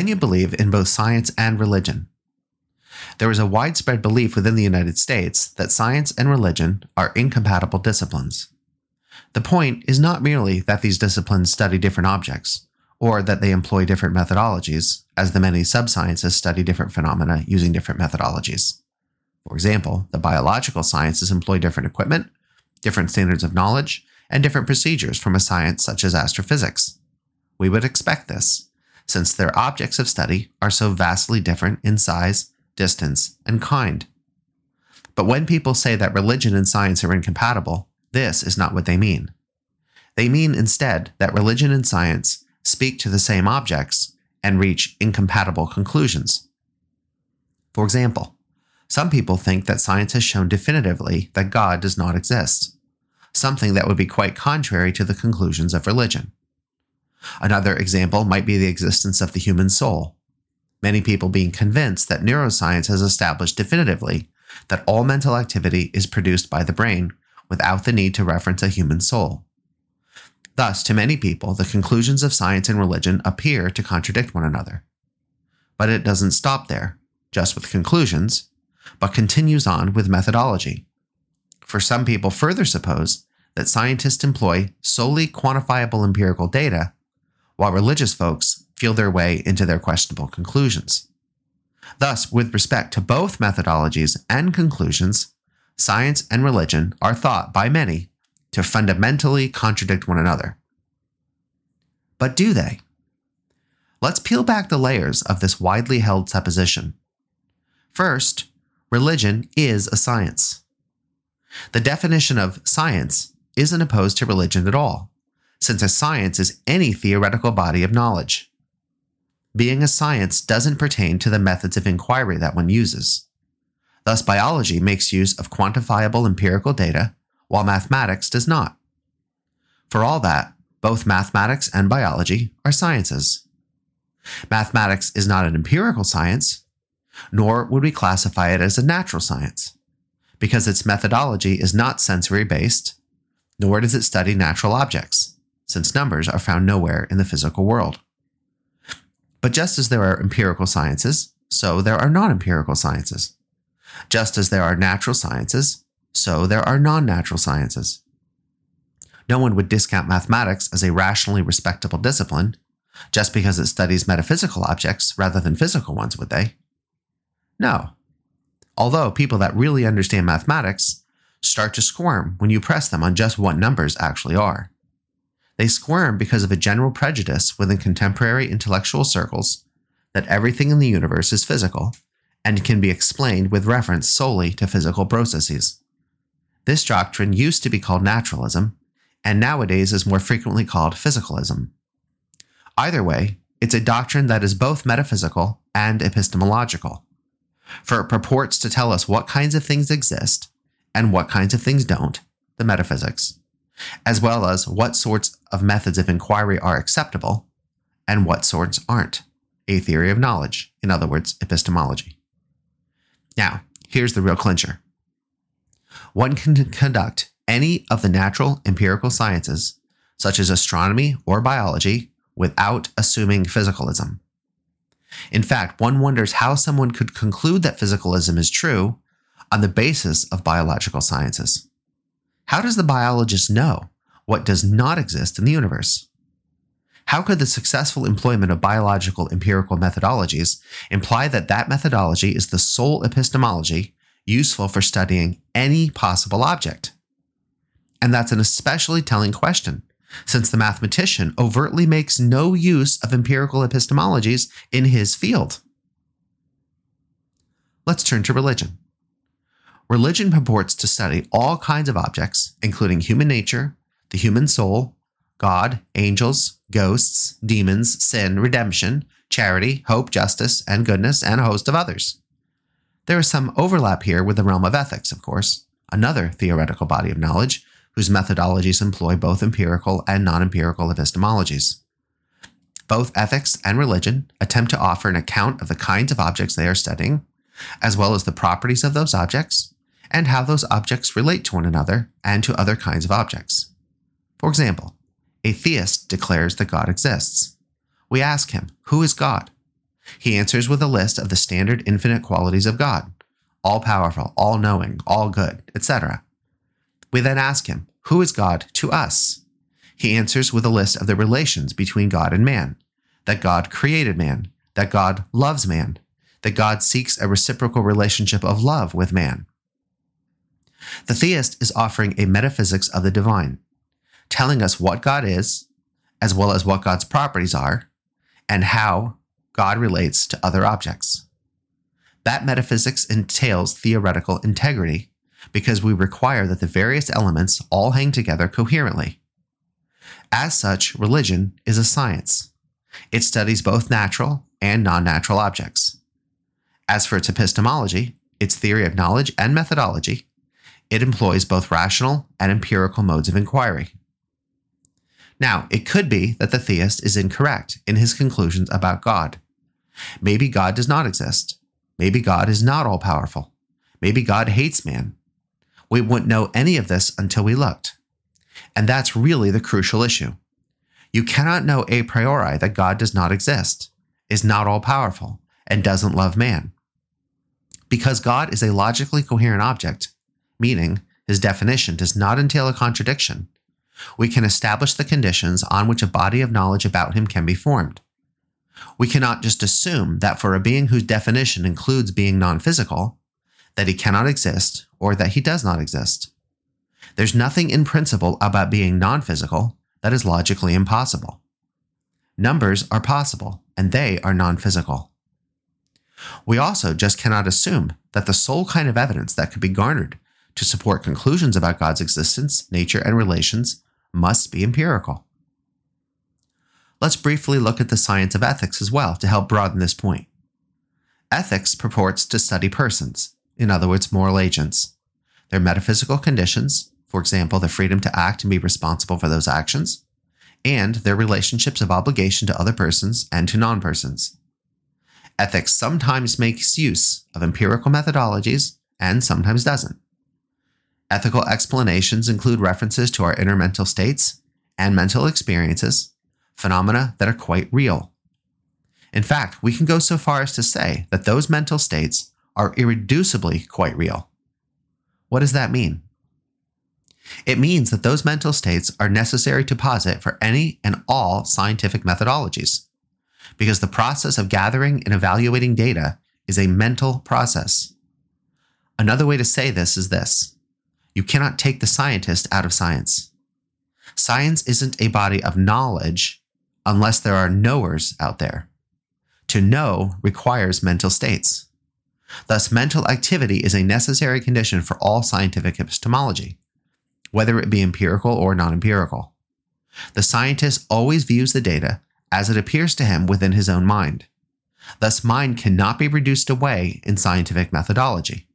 Can you believe in both science and religion? There is a widespread belief within the United States that science and religion are incompatible disciplines. The point is not merely that these disciplines study different objects, or that they employ different methodologies, as the many subsciences study different phenomena using different methodologies. For example, the biological sciences employ different equipment, different standards of knowledge, and different procedures from a science such as astrophysics. We would expect this, since their objects of study are so vastly different in size, distance, and kind. But when people say that religion and science are incompatible, this is not what they mean. They mean instead that religion and science speak to the same objects and reach incompatible conclusions. For example, some people think that science has shown definitively that God does not exist, something that would be quite contrary to the conclusions of religion. Another example might be the existence of the human soul, many people being convinced that neuroscience has established definitively that all mental activity is produced by the brain without the need to reference a human soul. Thus, to many people, the conclusions of science and religion appear to contradict one another. But it doesn't stop there, just with conclusions, but continues on with methodology. For some people further suppose that scientists employ solely quantifiable empirical data, while religious folks feel their way into their questionable conclusions. Thus, with respect to both methodologies and conclusions, science and religion are thought by many to fundamentally contradict one another. But do they? Let's peel back the layers of this widely held supposition. First, religion is a science. The definition of science isn't opposed to religion at all, since a science is any theoretical body of knowledge. Being a science doesn't pertain to the methods of inquiry that one uses. Thus, biology makes use of quantifiable empirical data while mathematics does not. For all that, both mathematics and biology are sciences. Mathematics is not an empirical science, nor would we classify it as a natural science, because its methodology is not sensory based, nor does it study natural objects, since numbers are found nowhere in the physical world. But just as there are empirical sciences, so there are non empirical sciences. Just as there are natural sciences, so there are non natural sciences. No one would discount mathematics as a rationally respectable discipline just because it studies metaphysical objects rather than physical ones, would they? No. Although people that really understand mathematics start to squirm when you press them on just what numbers actually are. They squirm because of a general prejudice within contemporary intellectual circles that everything in the universe is physical and can be explained with reference solely to physical processes. This doctrine used to be called naturalism, and nowadays is more frequently called physicalism. Either way, it's a doctrine that is both metaphysical and epistemological, for it purports to tell us what kinds of things exist and what kinds of things don't, the metaphysics, as well as what sorts of methods of inquiry are acceptable and what sorts aren't, a theory of knowledge, in other words, epistemology. Now, here's the real clincher one can conduct any of the natural empirical sciences, such as astronomy or biology, without assuming physicalism. In fact, one wonders how someone could conclude that physicalism is true on the basis of biological sciences. How does the biologist know what does not exist in the universe? How could the successful employment of biological empirical methodologies imply that that methodology is the sole epistemology useful for studying any possible object? And that's an especially telling question, since the mathematician overtly makes no use of empirical epistemologies in his field. Let's turn to religion. Religion purports to study all kinds of objects, including human nature, the human soul, God, angels, ghosts, demons, sin, redemption, charity, hope, justice, and goodness, and a host of others. There is some overlap here with the realm of ethics, of course, another theoretical body of knowledge whose methodologies employ both empirical and non empirical epistemologies. Both ethics and religion attempt to offer an account of the kinds of objects they are studying, as well as the properties of those objects, and how those objects relate to one another and to other kinds of objects. For example, a theist declares that God exists. We ask him, Who is God? He answers with a list of the standard infinite qualities of God all powerful, all knowing, all good, etc. We then ask him, Who is God to us? He answers with a list of the relations between God and man that God created man, that God loves man, that God seeks a reciprocal relationship of love with man. The theist is offering a metaphysics of the divine, telling us what God is, as well as what God's properties are, and how God relates to other objects. That metaphysics entails theoretical integrity because we require that the various elements all hang together coherently. As such, religion is a science. It studies both natural and non natural objects. As for its epistemology, its theory of knowledge and methodology, it employs both rational and empirical modes of inquiry. Now, it could be that the theist is incorrect in his conclusions about God. Maybe God does not exist. Maybe God is not all powerful. Maybe God hates man. We wouldn't know any of this until we looked. And that's really the crucial issue. You cannot know a priori that God does not exist, is not all powerful, and doesn't love man. Because God is a logically coherent object, meaning his definition does not entail a contradiction, we can establish the conditions on which a body of knowledge about him can be formed. We cannot just assume that for a being whose definition includes being non physical, that he cannot exist or that he does not exist. There's nothing in principle about being non physical that is logically impossible. Numbers are possible, and they are non physical. We also just cannot assume that the sole kind of evidence that could be garnered to support conclusions about God's existence, nature, and relations must be empirical. Let's briefly look at the science of ethics as well to help broaden this point. Ethics purports to study persons, in other words, moral agents, their metaphysical conditions, for example, the freedom to act and be responsible for those actions, and their relationships of obligation to other persons and to non persons. Ethics sometimes makes use of empirical methodologies and sometimes doesn't. Ethical explanations include references to our inner mental states and mental experiences, phenomena that are quite real. In fact, we can go so far as to say that those mental states are irreducibly quite real. What does that mean? It means that those mental states are necessary to posit for any and all scientific methodologies, because the process of gathering and evaluating data is a mental process. Another way to say this is this you cannot take the scientist out of science. Science isn't a body of knowledge unless there are knowers out there. To know requires mental states. Thus, mental activity is a necessary condition for all scientific epistemology, whether it be empirical or non empirical. The scientist always views the data as it appears to him within his own mind. Thus, mind cannot be reduced away in scientific methodology.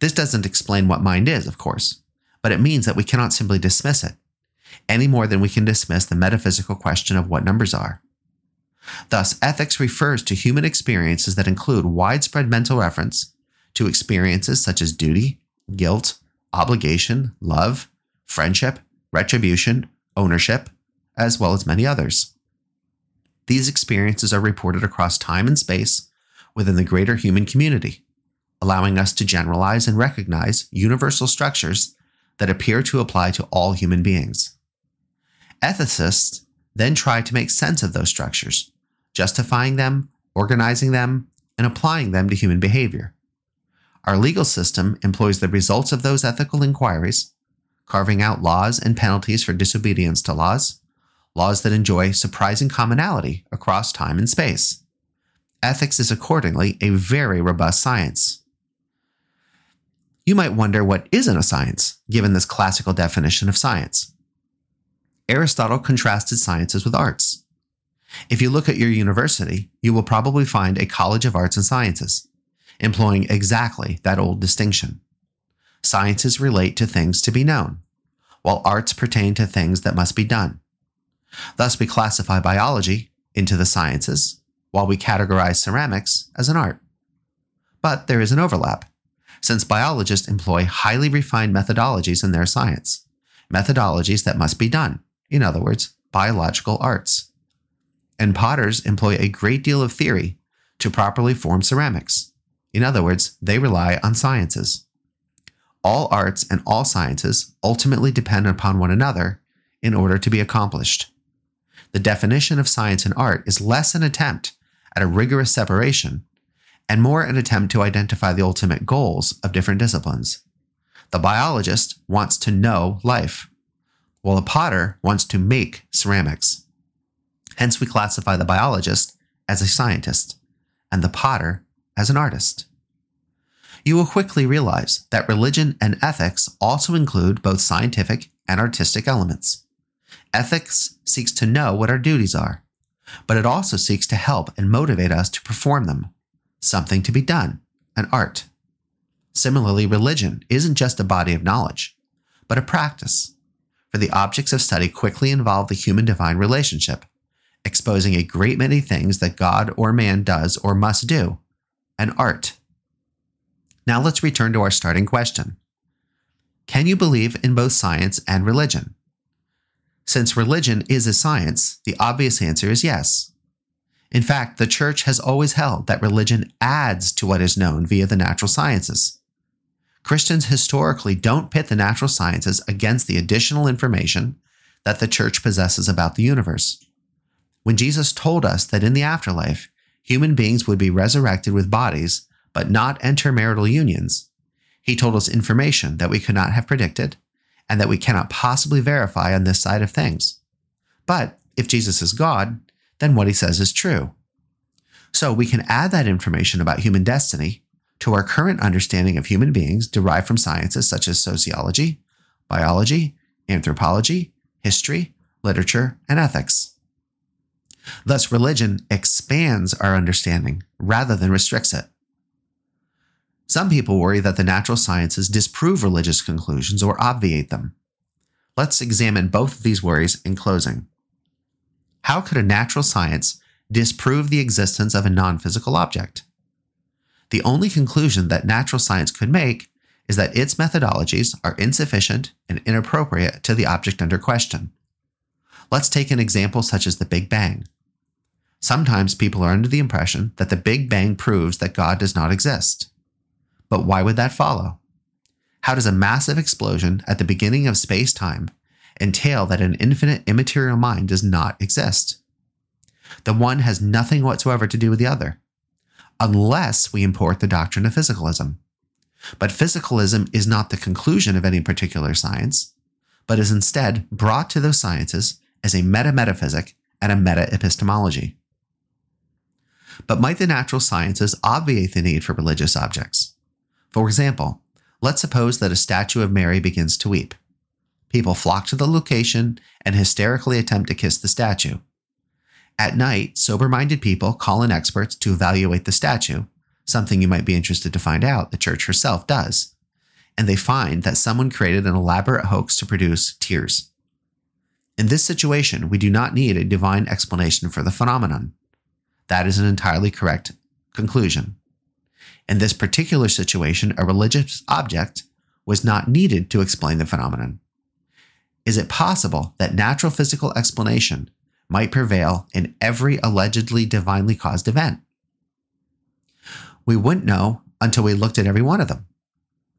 This doesn't explain what mind is, of course, but it means that we cannot simply dismiss it, any more than we can dismiss the metaphysical question of what numbers are. Thus, ethics refers to human experiences that include widespread mental reference to experiences such as duty, guilt, obligation, love, friendship, retribution, ownership, as well as many others. These experiences are reported across time and space within the greater human community allowing us to generalize and recognize universal structures that appear to apply to all human beings. Ethicists then try to make sense of those structures, justifying them, organizing them, and applying them to human behavior. Our legal system employs the results of those ethical inquiries, carving out laws and penalties for disobedience to laws, laws that enjoy surprising commonality across time and space. Ethics is accordingly a very robust science. You might wonder what isn't a science, given this classical definition of science. Aristotle contrasted sciences with arts. If you look at your university, you will probably find a College of Arts and Sciences, employing exactly that old distinction. Sciences relate to things to be known, while arts pertain to things that must be done. Thus, we classify biology into the sciences, while we categorize ceramics as an art. But there is an overlap since biologists employ highly refined methodologies in their science, methodologies that must be done, in other words, biological arts. And potters employ a great deal of theory to properly form ceramics. In other words, they rely on sciences. All arts and all sciences ultimately depend upon one another in order to be accomplished. The definition of science and art is less an attempt at a rigorous separation and more an attempt to identify the ultimate goals of different disciplines. The biologist wants to know life, while the potter wants to make ceramics. Hence, we classify the biologist as a scientist and the potter as an artist. You will quickly realize that religion and ethics also include both scientific and artistic elements. Ethics seeks to know what our duties are, but it also seeks to help and motivate us to perform them, something to be done, an art. Similarly, religion isn't just a body of knowledge, but a practice, for the objects of study quickly involve the human divine relationship, exposing a great many things that God or man does or must do, an art. Now let's return to our starting question Can you believe in both science and religion? Since religion is a science, the obvious answer is yes. In fact, the church has always held that religion adds to what is known via the natural sciences. Christians historically don't pit the natural sciences against the additional information that the church possesses about the universe. When Jesus told us that in the afterlife, human beings would be resurrected with bodies but not enter marital unions, he told us information that we could not have predicted and that we cannot possibly verify on this side of things. But if Jesus is God, then what he says is true. So we can add that information about human destiny to our current understanding of human beings derived from sciences such as sociology, biology, anthropology, history, literature, and ethics. Thus, religion expands our understanding rather than restricts it. Some people worry that the natural sciences disprove religious conclusions or obviate them. Let's examine both of these worries in closing. How could a natural science disprove the existence of a non physical object? The only conclusion that natural science could make is that its methodologies are insufficient and inappropriate to the object under question. Let's take an example such as the Big Bang. Sometimes people are under the impression that the Big Bang proves that God does not exist. But why would that follow? How does a massive explosion at the beginning of space time entail that an infinite immaterial mind does not exist? The one has nothing whatsoever to do with the other unless we import the doctrine of physicalism. But physicalism is not the conclusion of any particular science, but is instead brought to those sciences as a meta metaphysic and a meta epistemology. But might the natural sciences obviate the need for religious objects? For example, let's suppose that a statue of Mary begins to weep. People flock to the location and hysterically attempt to kiss the statue. At night, sober minded people call in experts to evaluate the statue, something you might be interested to find out the church herself does. And they find that someone created an elaborate hoax to produce tears. In this situation, we do not need a divine explanation for the phenomenon. That is an entirely correct conclusion. In this particular situation, a religious object was not needed to explain the phenomenon. Is it possible that natural physical explanation might prevail in every allegedly divinely caused event. We wouldn't know until we looked at every one of them.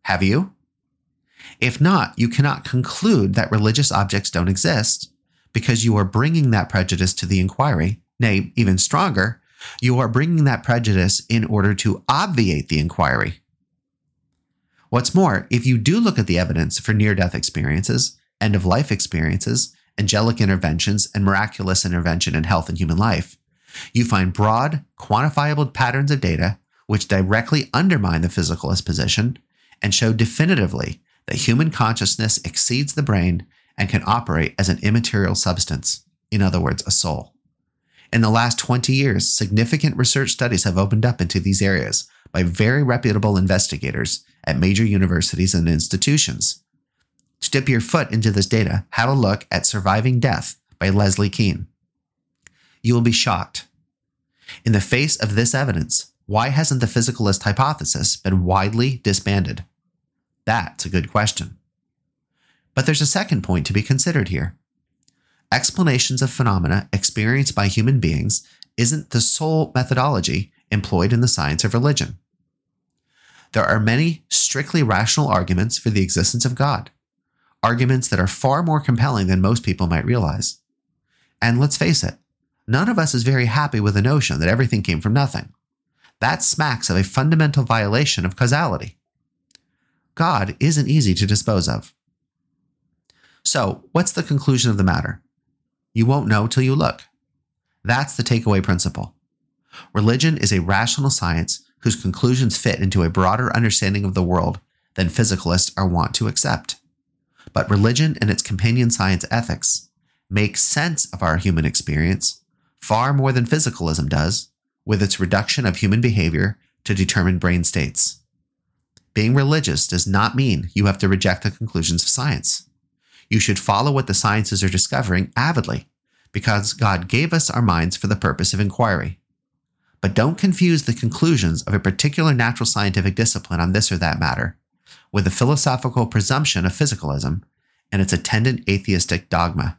Have you? If not, you cannot conclude that religious objects don't exist because you are bringing that prejudice to the inquiry. Nay, even stronger, you are bringing that prejudice in order to obviate the inquiry. What's more, if you do look at the evidence for near death experiences, end of life experiences, angelic interventions, and miraculous intervention in health and human life, you find broad, quantifiable patterns of data which directly undermine the physicalist position and show definitively that human consciousness exceeds the brain and can operate as an immaterial substance, in other words, a soul. In the last 20 years, significant research studies have opened up into these areas by very reputable investigators at major universities and institutions to dip your foot into this data, have a look at Surviving Death by Leslie Kean. You will be shocked. In the face of this evidence, why hasn't the physicalist hypothesis been widely disbanded? That's a good question. But there's a second point to be considered here. Explanations of phenomena experienced by human beings isn't the sole methodology employed in the science of religion. There are many strictly rational arguments for the existence of God, arguments that are far more compelling than most people might realize. And let's face it, none of us is very happy with the notion that everything came from nothing. That smacks of a fundamental violation of causality. God isn't easy to dispose of. So, what's the conclusion of the matter? You won't know till you look. That's the takeaway principle. Religion is a rational science whose conclusions fit into a broader understanding of the world than physicalists are wont to accept. But religion and its companion science ethics make sense of our human experience far more than physicalism does, with its reduction of human behavior to determine brain states. Being religious does not mean you have to reject the conclusions of science. You should follow what the sciences are discovering avidly, because God gave us our minds for the purpose of inquiry. But don't confuse the conclusions of a particular natural scientific discipline on this or that matter with the philosophical presumption of physicalism and its attendant atheistic dogma.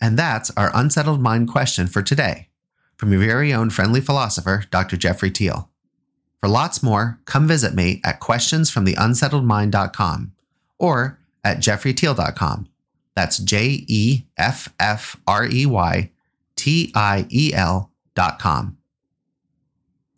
And that's our unsettled mind question for today from your very own friendly philosopher, Dr. Jeffrey Tiel. For lots more, come visit me at questionsfromtheunsettledmind.com or at jeffreytiel.com. That's J E F F R E Y T I E L.com.